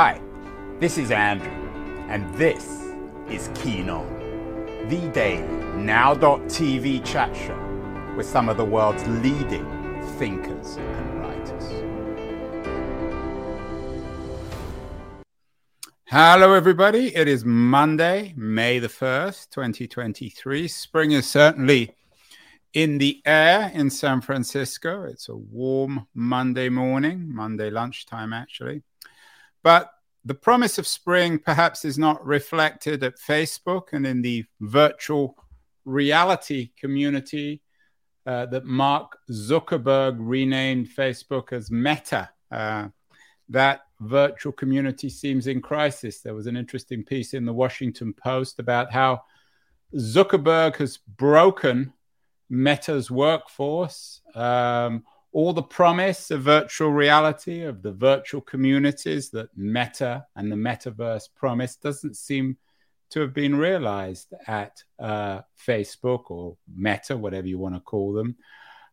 Hi, this is Andrew, and this is Keen On, the daily now.tv chat show with some of the world's leading thinkers and writers. Hello, everybody. It is Monday, May the 1st, 2023. Spring is certainly in the air in San Francisco. It's a warm Monday morning, Monday lunchtime, actually. But the promise of spring perhaps is not reflected at Facebook and in the virtual reality community uh, that Mark Zuckerberg renamed Facebook as Meta. Uh, that virtual community seems in crisis. There was an interesting piece in the Washington Post about how Zuckerberg has broken Meta's workforce. Um, all the promise of virtual reality, of the virtual communities that Meta and the metaverse promise, doesn't seem to have been realized at uh, Facebook or Meta, whatever you want to call them.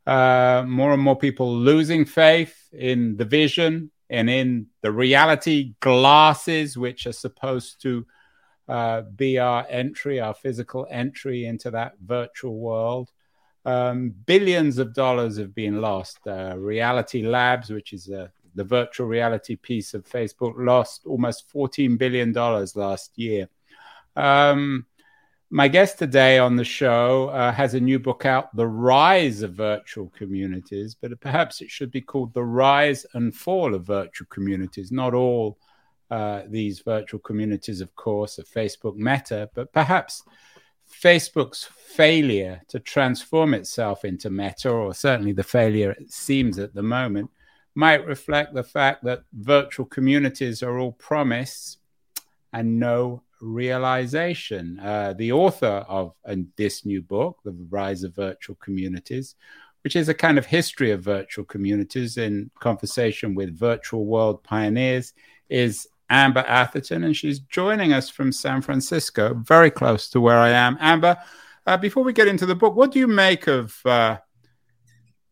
Uh, more and more people losing faith in the vision and in the reality glasses, which are supposed to uh, be our entry, our physical entry into that virtual world. Um, billions of dollars have been lost. Uh, reality Labs, which is uh, the virtual reality piece of Facebook, lost almost $14 billion last year. Um, my guest today on the show uh, has a new book out, The Rise of Virtual Communities, but perhaps it should be called The Rise and Fall of Virtual Communities. Not all uh, these virtual communities, of course, are Facebook Meta, but perhaps Facebook's failure to transform itself into Meta, or certainly the failure it seems at the moment, might reflect the fact that virtual communities are all promise and no realization. Uh, the author of this new book, The Rise of Virtual Communities, which is a kind of history of virtual communities in conversation with virtual world pioneers, is Amber Atherton, and she's joining us from San Francisco, very close to where I am. Amber, uh, before we get into the book, what do you make of uh,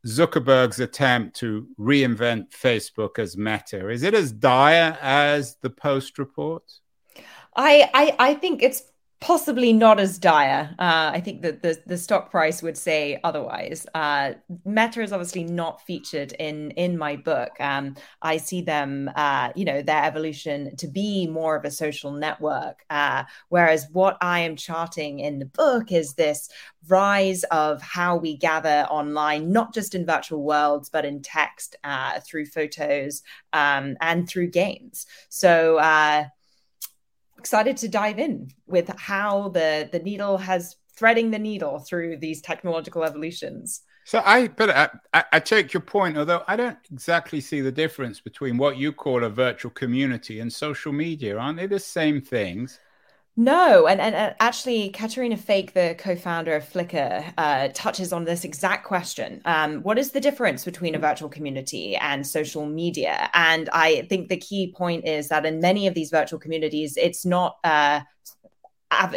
Zuckerberg's attempt to reinvent Facebook as Meta? Is it as dire as the Post report? I, I, I think it's possibly not as dire. Uh, I think that the, the stock price would say otherwise. Uh, Meta is obviously not featured in in my book. Um, I see them, uh, you know, their evolution to be more of a social network. Uh, whereas what I am charting in the book is this rise of how we gather online, not just in virtual worlds, but in text, uh, through photos, um, and through games. So uh, excited to dive in with how the the needle has threading the needle through these technological evolutions. So I, but I, I, take your point, although I don't exactly see the difference between what you call a virtual community and social media. Aren't they the same things? No, and, and, actually, Caterina Fake, the co-founder of Flickr, uh, touches on this exact question. Um, what is the difference between a virtual community and social media? And I think the key point is that in many of these virtual communities, it's not uh,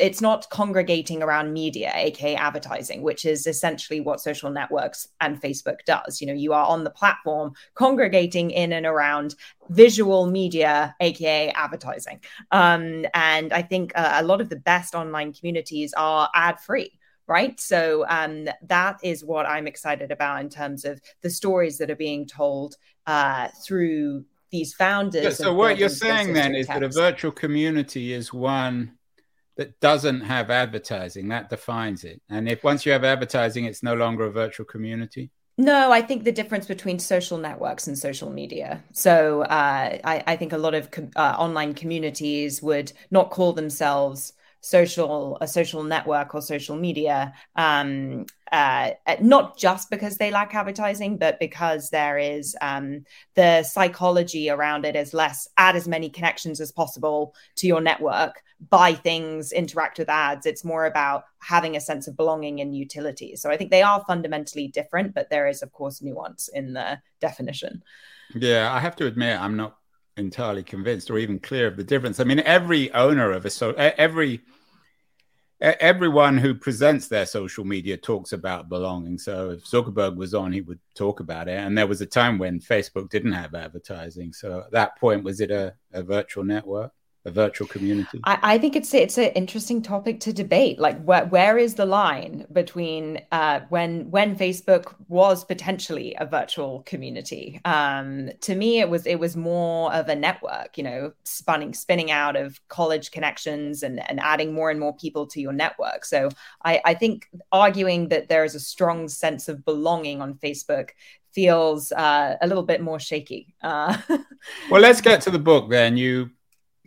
it's not congregating around media aka advertising which is essentially what social networks and facebook does. You know you are on the platform congregating in and around visual media aka advertising. Um, and i think uh, a lot of the best online communities are ad free right? So um, that is what i'm excited about in terms of the stories that are being told uh, through these founders yeah, so what you're saying then is that a virtual community is one that doesn't have advertising that defines it. And if once you have advertising it's no longer a virtual community? No, I think the difference between social networks and social media. So uh, I, I, think a lot of com- uh, online communities would not call themselves social a social network or social media. Um, uh, not just because they lack advertising but because there is um, the psychology around it is less add as many connections as possible to your network buy things interact with ads. It's more about having a sense of belonging and utility. So i think they are fundamentally different but there is of course nuance in the definition. Yeah i have to admit i'm not entirely convinced or even clear of the difference. I mean every owner of a so every everyone who presents their social media talks about belonging. So if Zuckerberg was on, he would talk about it. And there was a time when Facebook didn't have advertising. So at that point, was it a, a virtual network? A virtual community? I, I, think it's it's an interesting topic to debate. Like where where is the line between uh, when when Facebook was potentially a virtual community? Um, to me, it was it was more of a network. You know, spinning spinning out of college connections and and adding more and more people to your network. So I, I think arguing that there is a strong sense of belonging on Facebook feels uh, a little bit more shaky. Uh, well, let's get to the book then. You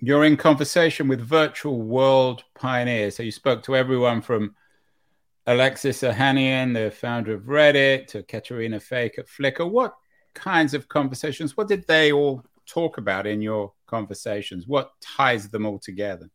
you're in conversation with virtual world pioneers. So you spoke to everyone from Alexis Ohanian, the founder of Reddit, to Caterina Fake at Flickr. What kinds of conversations? What did they all talk about in your conversations? What ties them all together?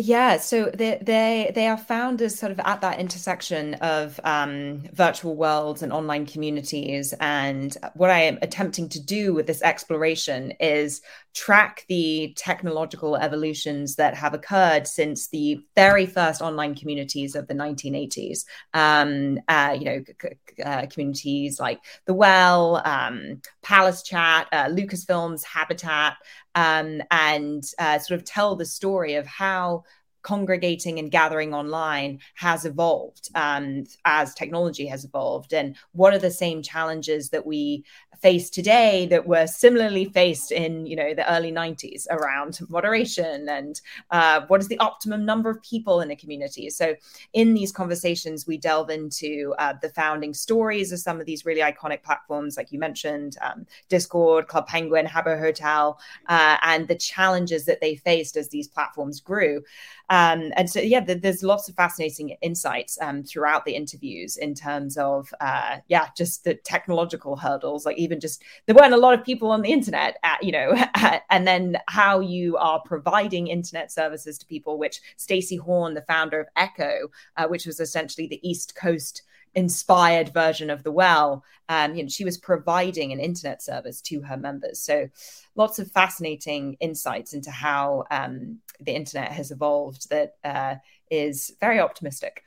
Yeah, so they they they are founders sort of at that intersection of um, virtual worlds and online communities. And what I am attempting to do with this exploration is track the technological evolutions that have occurred since the very first online communities of the 1980s. Um, uh, you know, c- uh, communities like the Well, um, Palace Chat, uh, Lucasfilm's, Habitat, um, and uh, sort of tell the story of how congregating and gathering online has evolved um, as technology has evolved. And what are the same challenges that we face today that were similarly faced in you know the early 90s around moderation and uh, what is the optimum number of people in a community. So in these conversations we delve into uh, the founding stories of some of these really iconic platforms like you mentioned um, discord club penguin habbo hotel uh, and the challenges that they faced as these platforms grew um, and so yeah there's lots of fascinating insights um, throughout the interviews in terms of uh, yeah just the technological hurdles like even just there weren't a lot of people on the internet at, you know and then how you are providing internet services to people which Stacy Horn the founder of Echo uh, which was essentially the east coast inspired version of the well. Um, you know she was providing an internet service to her members. So lots of fascinating insights into how um, the internet has evolved that uh, is very optimistic.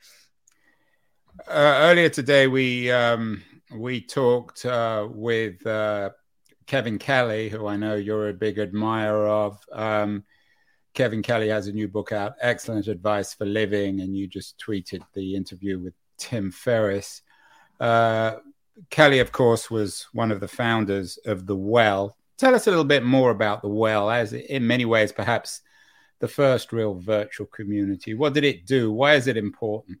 Uh, earlier today we um, we talked uh, with uh, Kevin Kelly, who I know you're a big admirer of. Um, Kevin Kelly has a new book out, Excellent Advice for Living, and you just tweeted the interview with Tim Ferriss. Uh, Kelly, of course, was one of the founders of The Well. Tell us a little bit more about The Well, as in many ways, perhaps the first real virtual community. What did it do? Why is it important?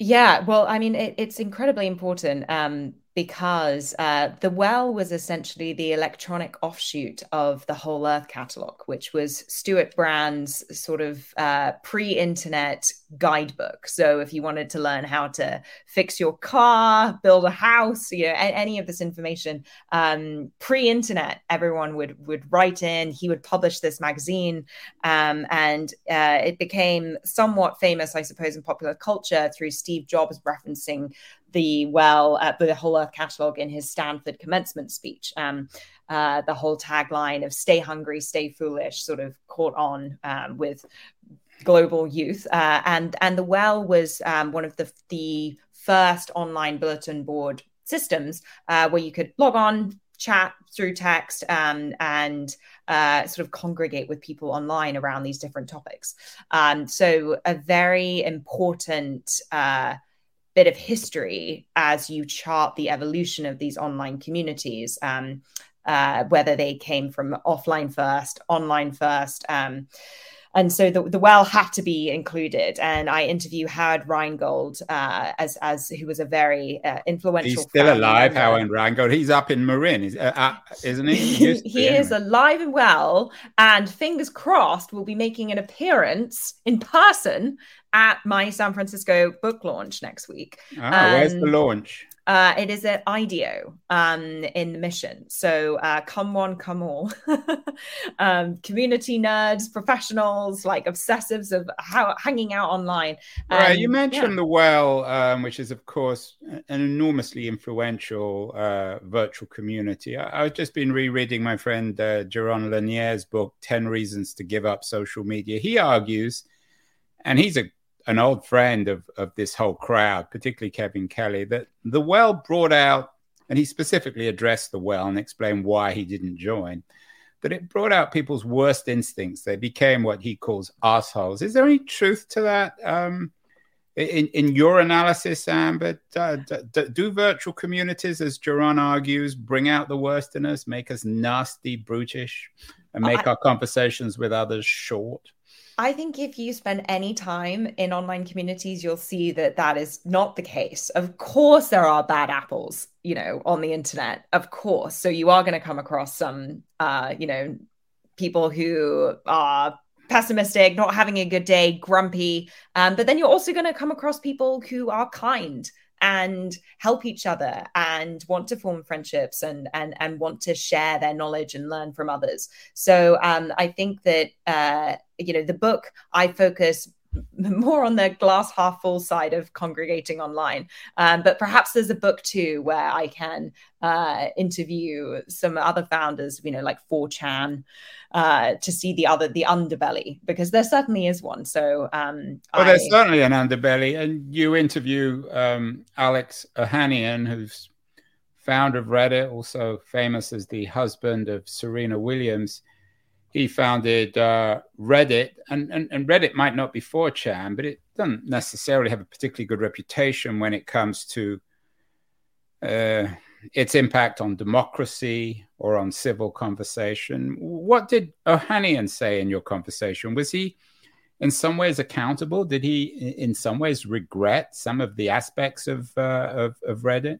Yeah, well, I mean, it, it's incredibly important um, because uh, the Well was essentially the electronic offshoot of the Whole Earth catalog, which was Stewart Brand's sort of uh, pre-internet guidebook. So, if you wanted to learn how to fix your car, build a house, you know, any of this information, um, pre-internet, everyone would would write in. He would publish this magazine, um, and uh, it became somewhat famous, I suppose, in popular culture through Steve Jobs referencing the well, uh, the whole Earth catalog in his Stanford commencement speech. Um, uh, the whole tagline of "Stay hungry, stay foolish" sort of caught on um, with global youth, uh, and and the well was um, one of the the first online bulletin board systems uh, where you could log on, chat through text, um, and uh, sort of congregate with people online around these different topics. Um, so a very important uh, bit of history as you chart the evolution of these online communities, um, uh, whether they came from offline first, online first. Um, and so the, the well had to be included. And I interview Howard Rheingold uh, as as who was a very uh, influential. He's still alive, Howard Rheingold. He's up in Marin, is, uh, uh isn't he? He, he is alive and well, and fingers crossed, will be making an appearance in person at my San Francisco book launch next week. Ah, um, where's the launch? Uh, it is at IDEO um, in the mission. So uh, come one, come all. um, community nerds, professionals, like obsessives of how, hanging out online. right. You mentioned yeah. the Well, um, which is, of course, an enormously influential uh, virtual community. I, have just been rereading my friend uh, Jaron Lanier's book, 10 Reasons to Give Up Social Media. He argues, and he's a an old friend of, of this whole crowd, particularly Kevin Kelly, that the well brought out, and he specifically addressed the well and explained why he didn't join, that it brought out people's worst instincts. They became what he calls assholes. Is there any truth to that? Um, in, in your analysis, Amber, do, do virtual communities, as Jaron argues, bring out the worst in us, make us nasty, brutish, and make I, our conversations with others short? I think if you spend any time in online communities, you'll see that that is not the case. Of course, there are bad apples, you know, on the internet. Of course, so you are going to come across some, uh, you know, people who are pessimistic, not having a good day, grumpy. Um, but then you're also going to come across people who are kind and help each other and want to form friendships and and and want to share their knowledge and learn from others. So um, I think that uh, you know the book I focus more on the glass half full side of congregating online. Um, but perhaps there's a book too where I can uh, interview some other founders, you know, like 4chan, uh, to see the other, the underbelly, because there certainly is one. So, um, well, I... there's certainly an underbelly. And you interview um, Alex Ohanian, who's founder of Reddit, also famous as the husband of Serena Williams he founded uh, Reddit, and, and, and Reddit might not be 4chan, but it doesn't necessarily have a particularly good reputation when it comes to uh, its impact on democracy or on civil conversation. What did Ohanian say in your conversation? Was he in some ways accountable? Did he, in some ways, regret some of the aspects of uh, of, of, Reddit?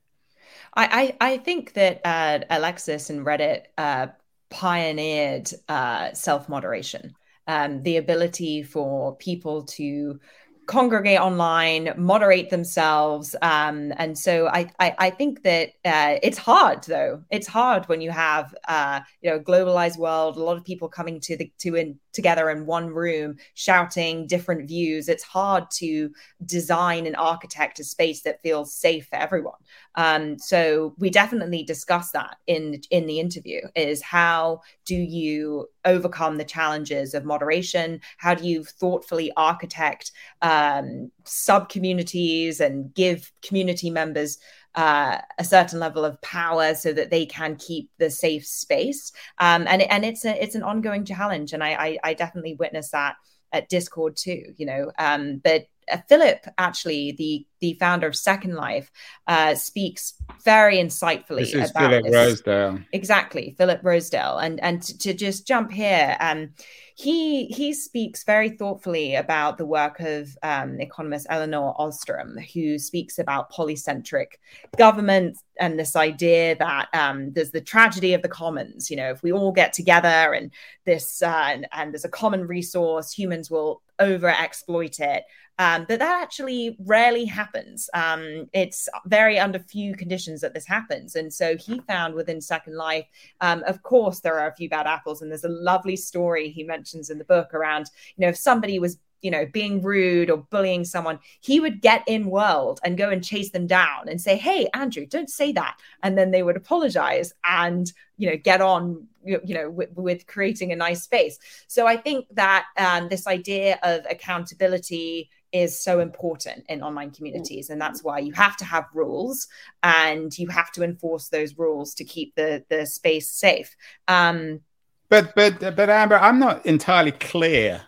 I, I, I think that uh, Alexis and Reddit uh, pioneered uh, self moderation, um, the ability for people to congregate online, moderate themselves. Um, and so I, I, I think that uh, it's hard though. It's hard when you have uh, you know a globalized world, a lot of people coming to the to in together in one room, shouting different views. It's hard to design and architect a space that feels safe for everyone. Um, so we definitely discuss that in in the interview. Is how do you overcome the challenges of moderation? How do you thoughtfully architect um, sub communities and give community members uh, a certain level of power so that they can keep the safe space? Um, and and it's a it's an ongoing challenge, and I I, I definitely witness that at Discord too. You know, um, but uh, Philip, actually, the the founder of Second Life, uh, speaks very insightfully this is about Philip this. Rosedale. Exactly, Philip Rosedale, and and to, to just jump here, um, he he speaks very thoughtfully about the work of um, economist Elinor Ostrom, who speaks about polycentric government and this idea that um, there's the tragedy of the commons. You know, if we all get together and this uh, and, and there's a common resource, humans will over exploit it. Um, but that actually rarely happens. Um, it's very under few conditions that this happens. And so he found within Second Life, um, of course, there are a few bad apples. And there's a lovely story he mentions in the book around, you know, if somebody was you know, being rude or bullying someone, he would get in world and go and chase them down and say, Hey, Andrew, don't say that. And then they would apologize and, you know, get on, you know, with, with creating a nice space. So I think that um, this idea of accountability is so important in online communities and that's why you have to have rules and you have to enforce those rules to keep the the space safe um but but but amber i'm not entirely clear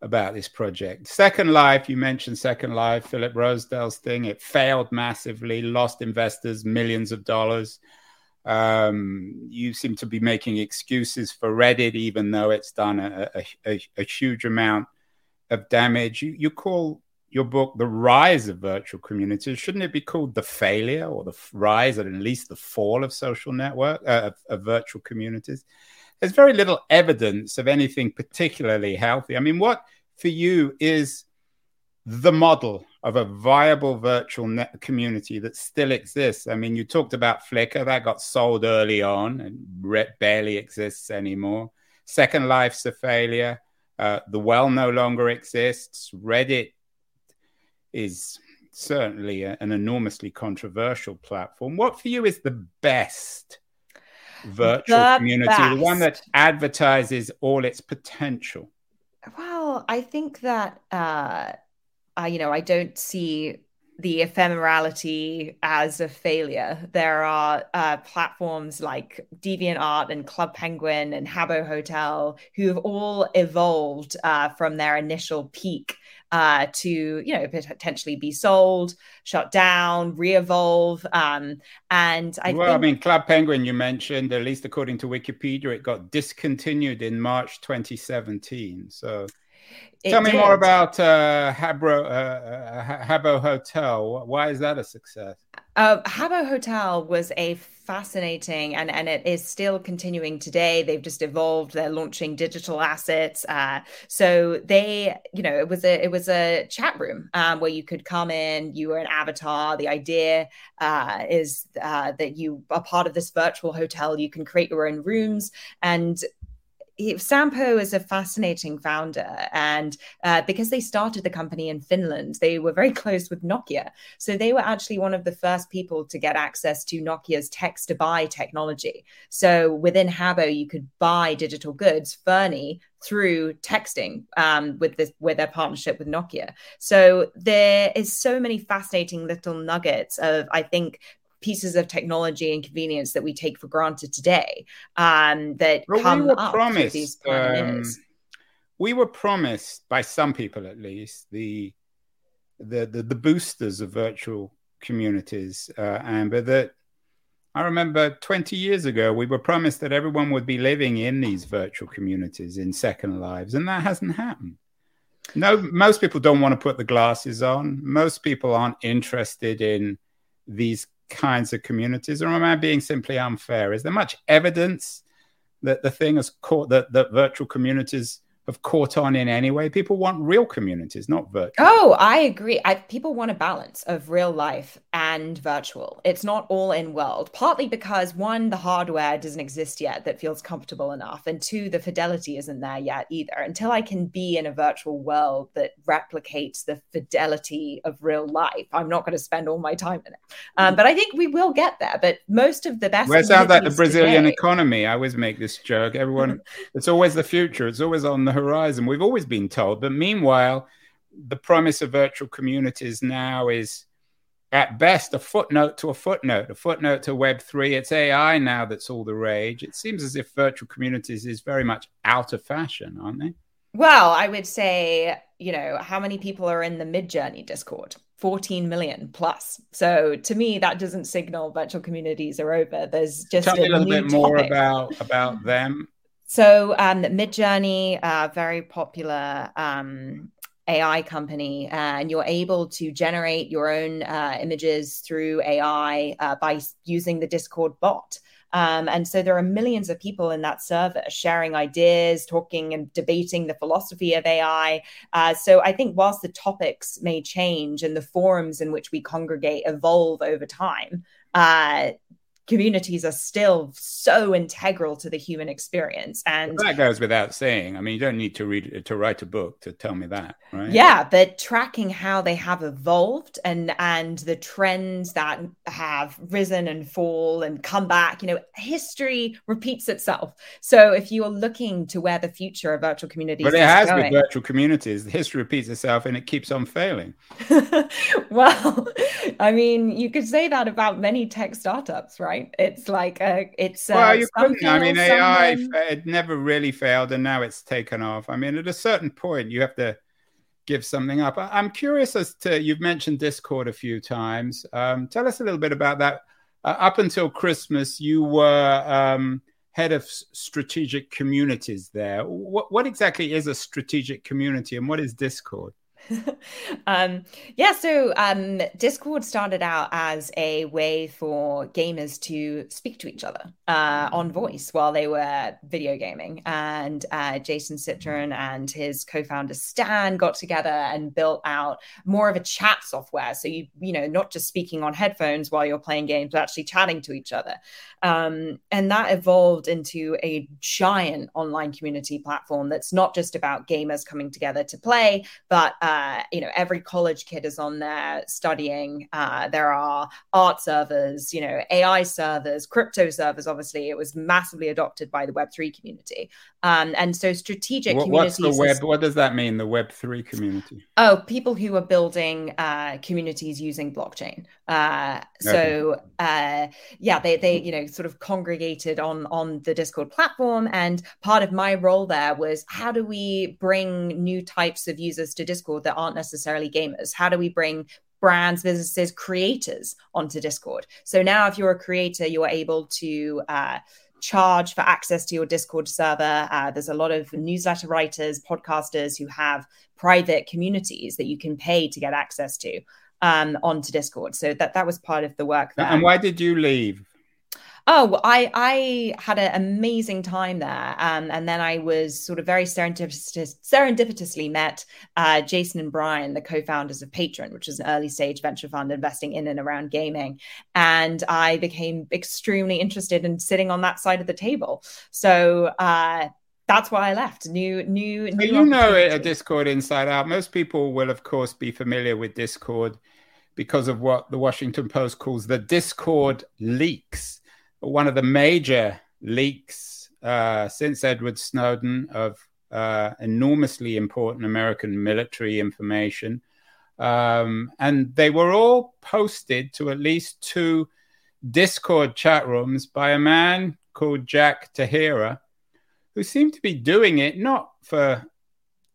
about this project second life you mentioned second life philip rosedale's thing it failed massively lost investors millions of dollars um, you seem to be making excuses for reddit even though it's done a, a, a, a huge amount of damage. You, you call your book The Rise of Virtual Communities. Shouldn't it be called The Failure or The Rise, or at least the Fall of Social Network, uh, of, of virtual communities? There's very little evidence of anything particularly healthy. I mean, what for you is the model of a viable virtual net community that still exists. I mean, you talked about Flickr, that got sold early on and barely exists anymore. Second Life's a failure. Uh, the well no longer exists. Reddit is certainly a, an enormously controversial platform. What for you is the best virtual the community, best. the one that advertises all its potential? Well, I think that uh, uh, you know, I don't see the ephemerality as a failure. There are uh, platforms like DeviantArt and Club Penguin and Habbo Hotel who have all evolved uh, from their initial peak uh, to, you know, potentially be sold, shut down, re-evolve. Um, and I well, think... I mean, Club Penguin you mentioned, at least according to Wikipedia, it got discontinued in March 2017. So it Tell me did. more about uh, Habro, uh, uh Habbo Hotel. Why is that a success? Uh, Habbo Hotel was a fascinating, and, and it is still continuing today. They've just evolved. They're launching digital assets. Uh, so they, you know, it was a it was a chat room um, where you could come in. You were an avatar. The idea uh, is uh, that you are part of this virtual hotel. You can create your own rooms, and Sampo is a fascinating founder, and uh, because they started the company in Finland, they were very close with Nokia. So they were actually one of the first people to get access to Nokia's text to buy technology. So within Habbo, you could buy digital goods, Furni, through texting um, with this with their partnership with Nokia. So there is so many fascinating little nuggets of I think pieces of technology and convenience that we take for granted today um, that well, come we up promised, these pioneers. Um, we were promised by some people, at least, the the the, the boosters of virtual communities, uh, Amber. That I remember 20 years ago, we were promised that everyone would be living in these virtual communities in Second Lives, and that hasn't happened. No, most people don't want to put the glasses on. Most people aren't interested in these kinds of communities, or am I being simply unfair? Is there much evidence that the thing has caught that, that virtual communities have caught on in any way. People want real communities, not virtual. Oh, I agree. I, people want a balance of real life and virtual. It's not all in world, partly because one, the hardware doesn't exist yet that feels comfortable enough. And two, the fidelity isn't there yet either. Until I can be in a virtual world that replicates the fidelity of real life, I'm not going to spend all my time in it. Um, but I think we will get there. But most of the best. Well, sounds like the Brazilian today... economy. I always make this joke. Everyone, it's always the future. It's always on the horizon. We've always been told. But meanwhile, the promise of virtual communities now is at best a footnote to a footnote, a footnote to Web3. It's AI now that's all the rage. It seems as if virtual communities is very much out of fashion, aren't they? Well, I would say, you know, how many people are in the Midjourney Discord? 14 million plus. So to me, that doesn't signal virtual communities are over. There's just tell me a little bit topic. more about about them. So um, Midjourney, uh, very popular um, AI company, uh, and you're able to generate your own uh, images through AI uh, by using the Discord bot. Um, and so there are millions of people in that server sharing ideas, talking and debating the philosophy of AI. Uh, so I think whilst the topics may change and the forums in which we congregate evolve over time, uh, communities are still so integral to the human experience. And well, that goes without saying. I mean you don't need to read to write a book to tell me that right? Yeah but tracking how they have evolved and and the trends that have risen and fall and come back you know history repeats itself. So if you're looking to where the future of virtual communities but it has going, with virtual communities. History repeats itself and it keeps on failing. Well i mean you could say that about many tech startups right right? It's like a, it's well, you couldn't. I mean, AI it never really failed, and now it's taken off. I mean, at a certain point, you have to give something up. I'm curious as to you've mentioned Discord a few times. Um, tell us a little bit about that. Uh, up until Christmas, you were um, head of strategic communities there. What, what exactly is a strategic community, and what is Discord? um, yeah, so um, Discord started out as a way for gamers to speak to each other uh, on voice while they were video gaming. And uh, Jason Citron and his co-founder Stan got together and built out more of a chat software. So you you know not just speaking on headphones while you're playing games, but actually chatting to each other. Um, and that evolved into a giant online community platform that's not just about gamers coming together to play, but uh, uh, you know, every college kid is on there studying. Uh, there are art servers, you know, AI servers, crypto servers. Obviously, it was massively adopted by the Web three community, um, and so strategic. What, what's the web? Is, what does that mean? The Web three community? Oh, people who are building uh, communities using blockchain. Uh, so okay. Uh, yeah, they they you know sort of congregated on on the Discord platform, and part of my role there was how do we bring new types of users to Discord that aren't necessarily gamers? How do we bring brands, businesses, creators onto Discord? So now, if you're a creator, you're able to uh, charge for access to your Discord server. Uh, there's a lot of newsletter writers, podcasters who have private communities that you can pay to get access to um, onto Discord. So that that was part of the work. There. And why did you leave? Oh, I I had an amazing time there, um, and then I was sort of very serendipitous, serendipitously met uh, Jason and Brian, the co-founders of Patron, which is an early stage venture fund investing in and around gaming, and I became extremely interested in sitting on that side of the table. So uh, that's why I left. New, new, new. You know it, a Discord inside out. Most people will, of course, be familiar with Discord because of what the Washington Post calls the Discord leaks one of the major leaks uh, since Edward Snowden of uh, enormously important American military information. Um, and they were all posted to at least two Discord chat rooms by a man called Jack Teixeira, who seemed to be doing it not for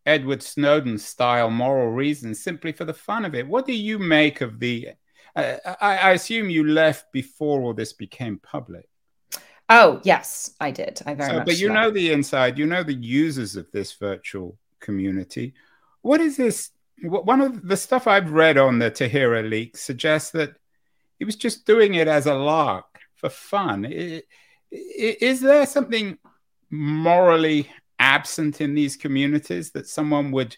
Edward Snowden style moral reasons, simply for the fun of it. What do you make of the I, I, assume you left before all this became public. Oh yes, I did. I very so, much. But you know the inside. You know the users of this virtual community. What is this? One of the stuff I've read on the Teixeira leak suggests that he was just doing it as a lark for fun. Is there something morally absent in these communities that someone would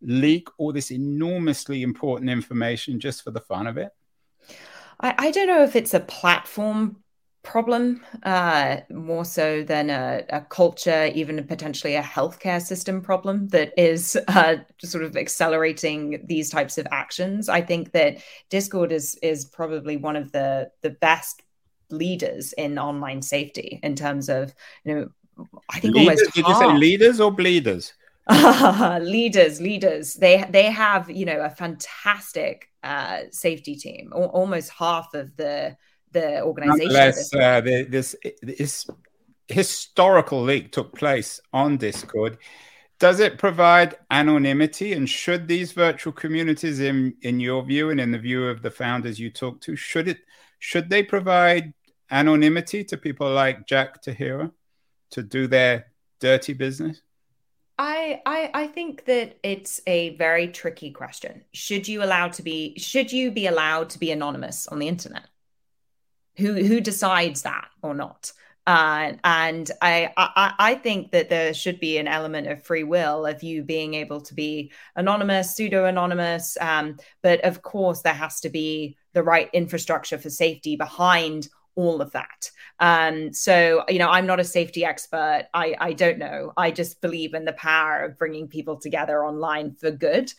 leak all this enormously important information just for the fun of it? I, I don't know if it's a platform problem uh, more so than a, a, culture, even potentially a healthcare system problem that is uh, sort of accelerating these types of actions. I think that Discord is is probably one of the the best leaders in online safety in terms of you know I think leaders, almost did half. you say leaders or bleeders? leaders, leaders. They they have you know a fantastic uh, safety team. O- almost half of the the organization. Nonetheless, uh, the, this this historical leak took place on Discord. Does it provide anonymity? And should these virtual communities, in in your view and in the view of the founders you talk to, should it should they provide anonymity to people like Jack Teixeira to do their dirty business? I, I I think that it's a very tricky question. Should you allow to be should you be allowed to be anonymous on the internet? who who decides that or not uh, and I, I I think that there should be an element of free will of you being able to be anonymous, pseudo anonymous. Um, but of course, there has to be the right infrastructure for safety behind all of that. Um, so you know, I'm not a safety expert. I I don't know. I just believe in the power of bringing people together online for good.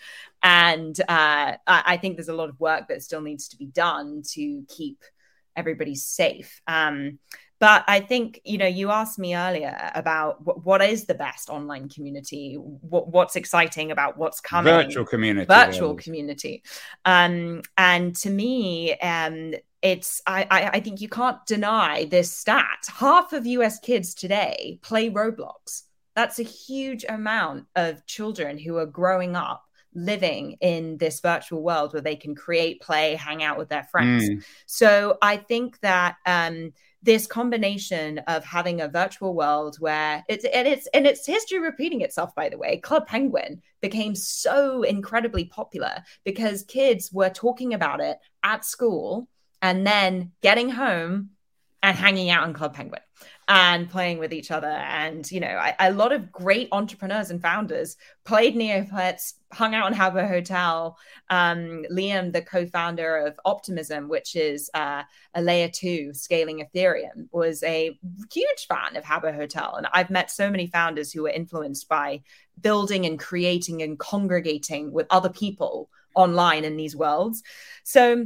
And uh, I, I think there's a lot of work that still needs to be done to keep everybody safe. Um, but I think you know you asked me earlier about what, what is the best online community, what, what's exciting about what's coming. Virtual community. Virtual yeah. community. Um, and to me, um, it's I, I I think you can't deny this stat. Half of US kids today play Roblox. That's a huge amount of children who are growing up living in this virtual world where they can create, play, hang out with their friends. Mm. So I think that um, this combination of having a virtual world where it's and it's and it's history repeating itself by the way. Club penguin became so incredibly popular because kids were talking about it at school and then getting home and hanging out in club penguin and playing with each other. And, you know, I, a lot of great entrepreneurs and founders played Neopets, hung out in Habbo Hotel. Um, Liam, the co founder of Optimism, which is uh, a layer two scaling Ethereum, was a huge fan of Habbo Hotel. And I've met so many founders who were influenced by building and creating and congregating with other people online in these worlds. So,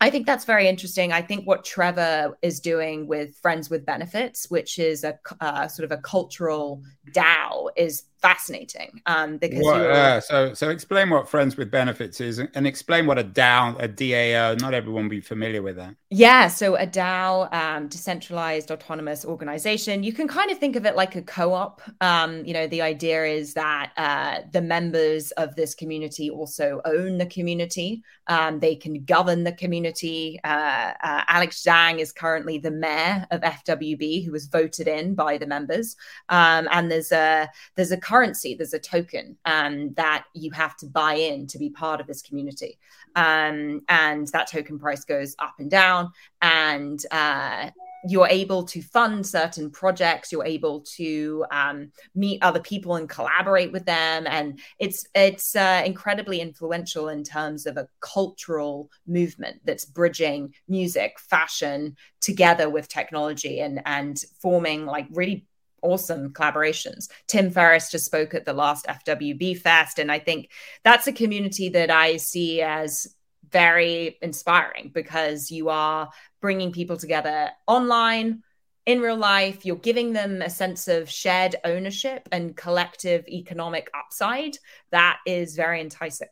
I think that's very interesting. I think what Trevor is doing with Friends with Benefits, which is a uh, sort of a cultural DAO, is fascinating. Um, because what, uh, so so explain what Friends with Benefits is, and explain what a DAO, a DAO. Not everyone will be familiar with that. Yeah, so a DAO, um, decentralized autonomous organization. You can kind of think of it like a co-op. Um, you know, the idea is that uh, the members of this community also own the community. Um, they can govern the community. Uh, uh, Alex Zhang is currently the mayor of FWB, who was voted in by the members. Um, and there's a there's a currency, there's a token um, that you have to buy in to be part of this community. Um, and that token price goes up and down. And uh, you're able to fund certain projects you're able to um, meet other people and collaborate with them and it's it's uh, incredibly influential in terms of a cultural movement that's bridging music fashion together with technology and and forming like really awesome collaborations. Tim Ferriss just spoke at the last FWB Fest, and I think that's a community that I see as very inspiring because you are bringing people together online. In real life, you're giving them a sense of shared ownership and collective economic upside that is very enticing.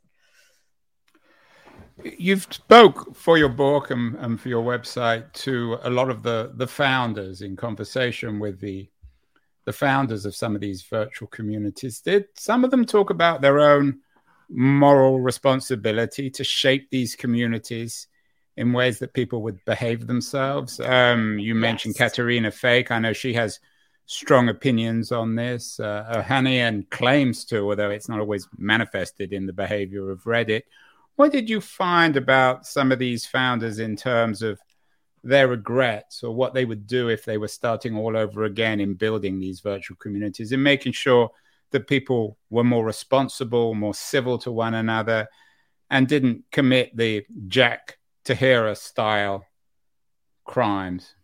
You've spoke for your book and, and for your website to a lot of the the founders in conversation with the the founders of some of these virtual communities did. Some of them talk about their own moral responsibility to shape these communities in ways that people would behave themselves. Um, you mentioned yes. caterina fake. I know she has strong opinions on this. Uh, ohanian claims to although it's not always manifested in the behavior of reddit. What did you find about some of these founders in terms of their regrets or what they would do if they were starting all over again in building these virtual communities and making sure that people were more responsible, more civil to one another, and didn't commit the Jack Teixeira style crimes.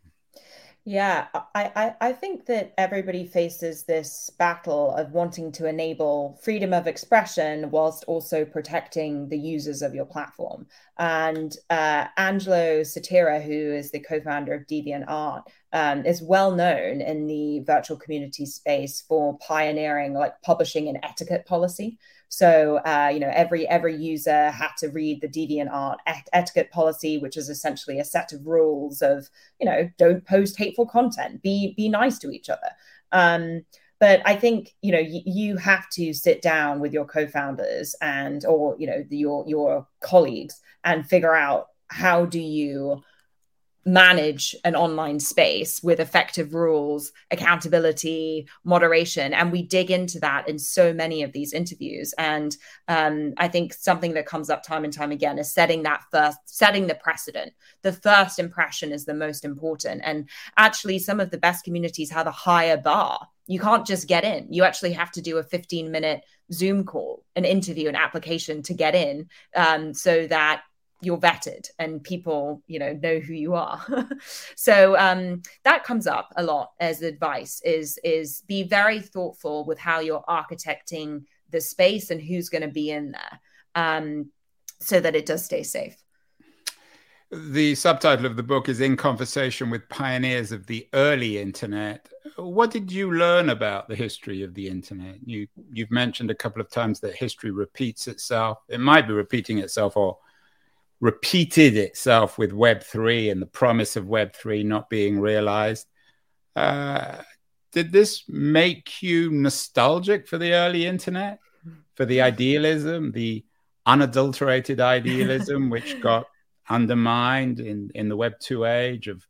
Yeah, I, I, I think that everybody faces this battle of wanting to enable freedom of expression whilst also protecting the users of your platform. And uh, Angelo Sotira, who is the co-founder of DeviantArt, um, is well known in the virtual community space for pioneering like publishing an etiquette policy. So uh, you know every every user had to read the DeviantArt et- etiquette policy, which is essentially a set of rules of you know don't post hateful content, be be nice to each other. Um, but I think you know y- you have to sit down with your co-founders and or you know the, your your colleagues and figure out how do you manage an online space with effective rules, accountability, moderation. And we dig into that in so many of these interviews. And um, I think something that comes up time and time again is setting that first, setting the precedent. The first impression is the most important. And actually, some of the best communities have a higher bar. You can't just get in. You actually have to do a 15 minute Zoom call, an interview, an application to get in um, so that you're vetted and people you know know who you are. So um, that comes up a lot as advice is is be very thoughtful with how you're architecting the space and who's going to be in there um, so that it does stay safe. The subtitle of the book is in conversation with pioneers of the early internet. What did you learn about the history of the internet? You you've mentioned a couple of times that history repeats itself. It might be repeating itself or repeated itself with Web3 and the promise of Web3 not being realized. Uh, did this make you nostalgic for the early internet, for the idealism, the unadulterated idealism, which got undermined in, in the Web 2 age of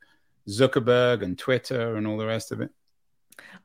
Zuckerberg and Twitter and all the rest of it?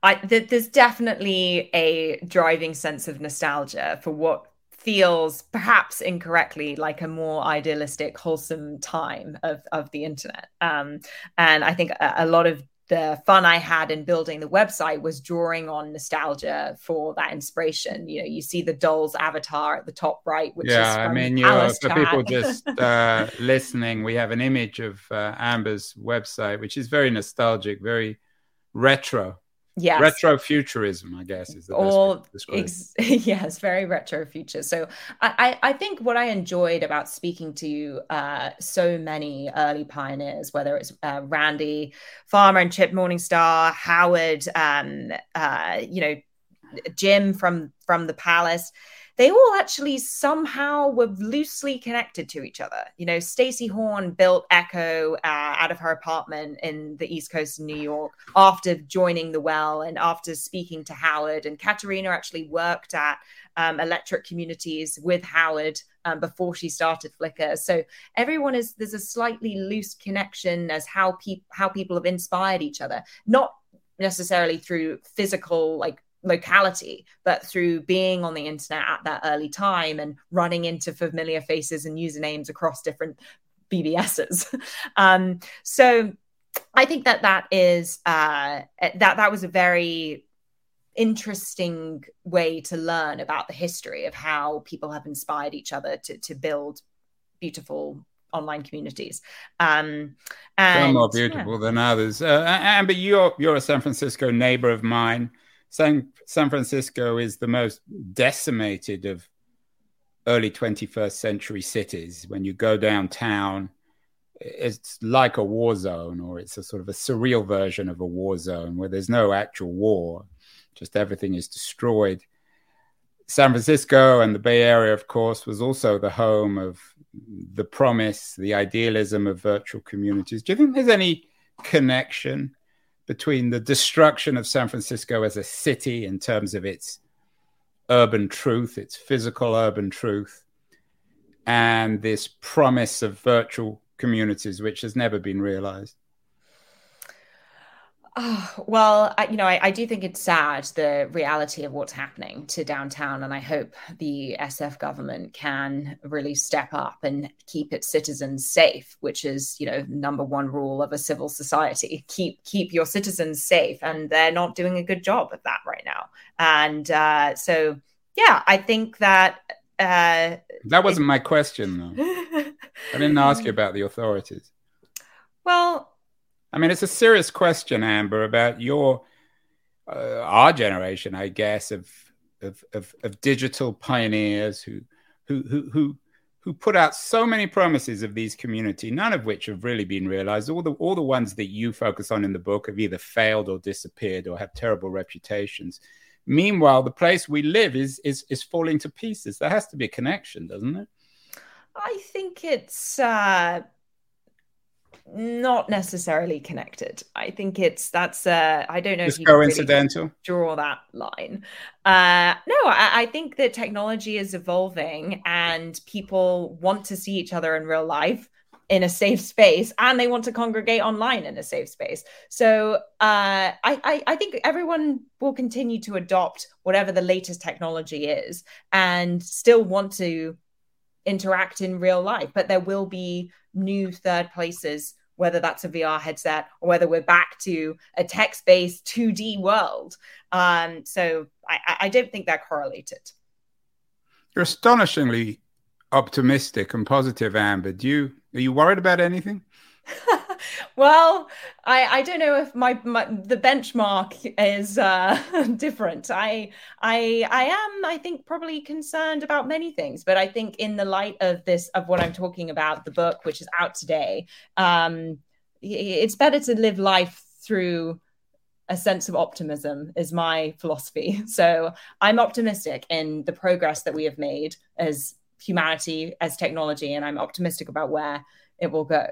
I, th- there's definitely a driving sense of nostalgia for what feels perhaps incorrectly like a more idealistic, wholesome time of, of the internet. Um, and I think a, a lot of the fun I had in building the website was drawing on nostalgia for that inspiration. You know, you see the doll's avatar at the top right, which yeah, is I mean, you know, for people just uh, listening, we have an image of uh, Amber's website, which is very nostalgic, very retro yes. retro futurism i guess is the all ex- yes very retro future so I, I think what i enjoyed about speaking to uh, so many early pioneers whether it's uh, randy farmer and chip morningstar howard um, uh, you know jim from from the palace they all actually somehow were loosely connected to each other. You know, Stacy Horn built Echo uh, out of her apartment in the East Coast of New York after joining the Well and after speaking to Howard. And Caterina actually worked at um, Electric Communities with Howard um, before she started Flickr. So everyone is there's a slightly loose connection as how people how people have inspired each other, not necessarily through physical like locality, but through being on the internet at that early time and running into familiar faces and usernames across different BBSs. um, so I think that that is uh, that that was a very interesting way to learn about the history of how people have inspired each other to to build beautiful online communities. Um, and, Some more beautiful yeah. than others. Uh, Amber, you're you're a San Francisco neighbor of mine. San, San Francisco is the most decimated of early 21st century cities. When you go downtown, it's like a war zone, or it's a sort of a surreal version of a war zone where there's no actual war, just everything is destroyed. San Francisco and the Bay Area, of course, was also the home of the promise, the idealism of virtual communities. Do you think there's any connection between the destruction of San Francisco as a city in terms of its urban truth, its physical urban truth, and this promise of virtual communities, which has never been realized. Oh, well, I, you know, I, I, do think it's sad the reality of what's happening to downtown, and I hope the SF government can really step up and keep its citizens safe, which is, you know, number one rule of a civil society: keep keep your citizens safe, and they're not doing a good job of that right now. And uh, so, yeah, I think that uh, that wasn't it, my question, though. I didn't ask you about the authorities. Well, I mean, it's a serious question, Amber, about your uh, our generation, I guess, of, of of, of digital pioneers who who who who who put out so many promises of these community, none of which have really been realized. All the all the ones that you focus on in the book have either failed or disappeared or have terrible reputations. Meanwhile, the place we live is is is falling to pieces. There has to be a connection, doesn't it? I think it's uh, not necessarily connected. I think it's that's uh I don't know it's if you coincidental really draw that line. Uh no, I, I, think that technology is evolving and people want to see each other in real life in a safe space and they want to congregate online in a safe space. So uh I, I, I think everyone will continue to adopt whatever the latest technology is and still want to interact in real life, but there will be new third places, whether that's a VR headset or whether we're back to a text based 2D world. Um, so I, I don't think they're correlated. You're astonishingly optimistic and positive, Amber. Do you are you worried about anything? well, I, I don't know if my, my the benchmark is uh, different. I I I am I think probably concerned about many things, but I think in the light of this of what I'm talking about, the book which is out today, um, it's better to live life through a sense of optimism is my philosophy. So I'm optimistic in the progress that we have made as humanity, as technology, and I'm optimistic about where it will go.